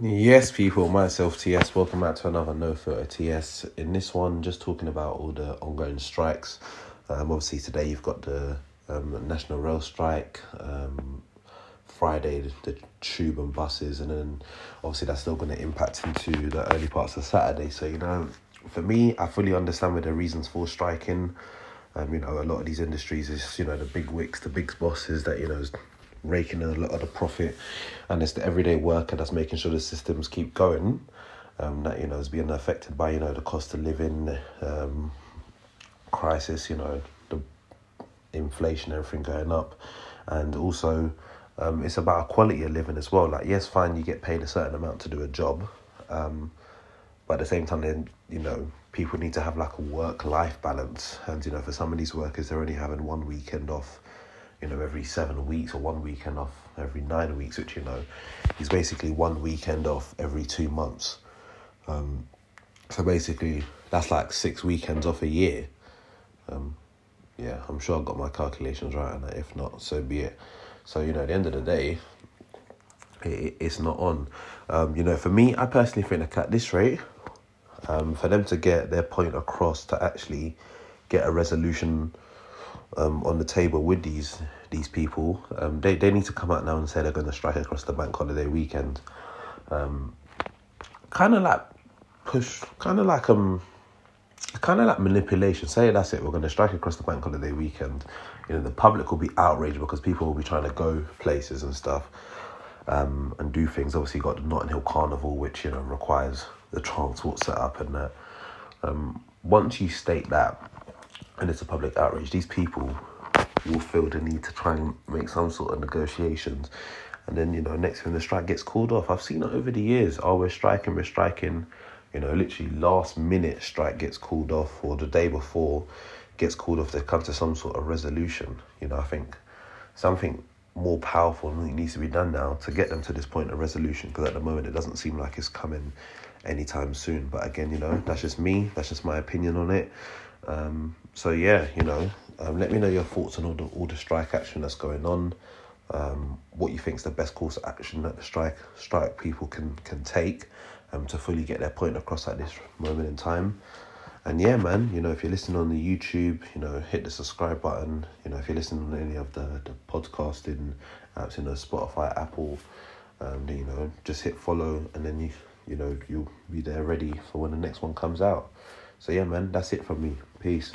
Yes, people, myself, TS, welcome back to another No Filter TS. In this one, just talking about all the ongoing strikes. Um, obviously, today you've got the um, National Rail strike, um, Friday, the, the tube and buses, and then obviously that's still going to impact into the early parts of Saturday. So, you know, for me, I fully understand with the reasons for striking. Um, you know, a lot of these industries is, you know, the big wicks, the big bosses that, you know, raking in a lot of the profit, and it's the everyday worker that's making sure the systems keep going. Um, that you know is being affected by you know the cost of living um, crisis, you know the inflation, everything going up, and also um, it's about a quality of living as well. Like yes, fine, you get paid a certain amount to do a job, um, but at the same time, then you know people need to have like a work life balance, and you know for some of these workers, they're only having one weekend off you know, every seven weeks or one weekend off every nine weeks, which, you know, is basically one weekend off every two months. Um, so basically, that's like six weekends off a year. Um, yeah, I'm sure I've got my calculations right and. If not, so be it. So, you know, at the end of the day, it, it's not on. Um, you know, for me, I personally think at this rate, um, for them to get their point across to actually get a resolution um, on the table with these these people. Um, they they need to come out now and say they're going to strike across the bank holiday weekend. Um, kind of like push, kind of like um, kind of like manipulation. Say that's it. We're going to strike across the bank holiday weekend. You know, the public will be outraged because people will be trying to go places and stuff. Um, and do things. Obviously, got the Notting Hill Carnival, which you know requires the transport set up and that. Um, once you state that, and it's a public outrage, these people will feel the need to try and make some sort of negotiations. And then, you know, next thing the strike gets called off. I've seen it over the years. Oh, we're striking, we're striking. You know, literally last minute strike gets called off or the day before gets called off. They come to some sort of resolution. You know, I think something more powerful needs to be done now to get them to this point of resolution because at the moment it doesn't seem like it's coming anytime soon. But again, you know, that's just me. That's just my opinion on it. Um, so yeah, you know, um, let me know your thoughts on all the all the strike action that's going on. Um, what you think is the best course of action that the strike strike people can can take um, to fully get their point across at this moment in time. And yeah, man, you know, if you're listening on the YouTube, you know, hit the subscribe button. You know, if you're listening on any of the, the podcasting apps, you know, Spotify, Apple, um, you know, just hit follow and then you, you know, you'll be there ready for when the next one comes out. So yeah, man, that's it from me. Peace.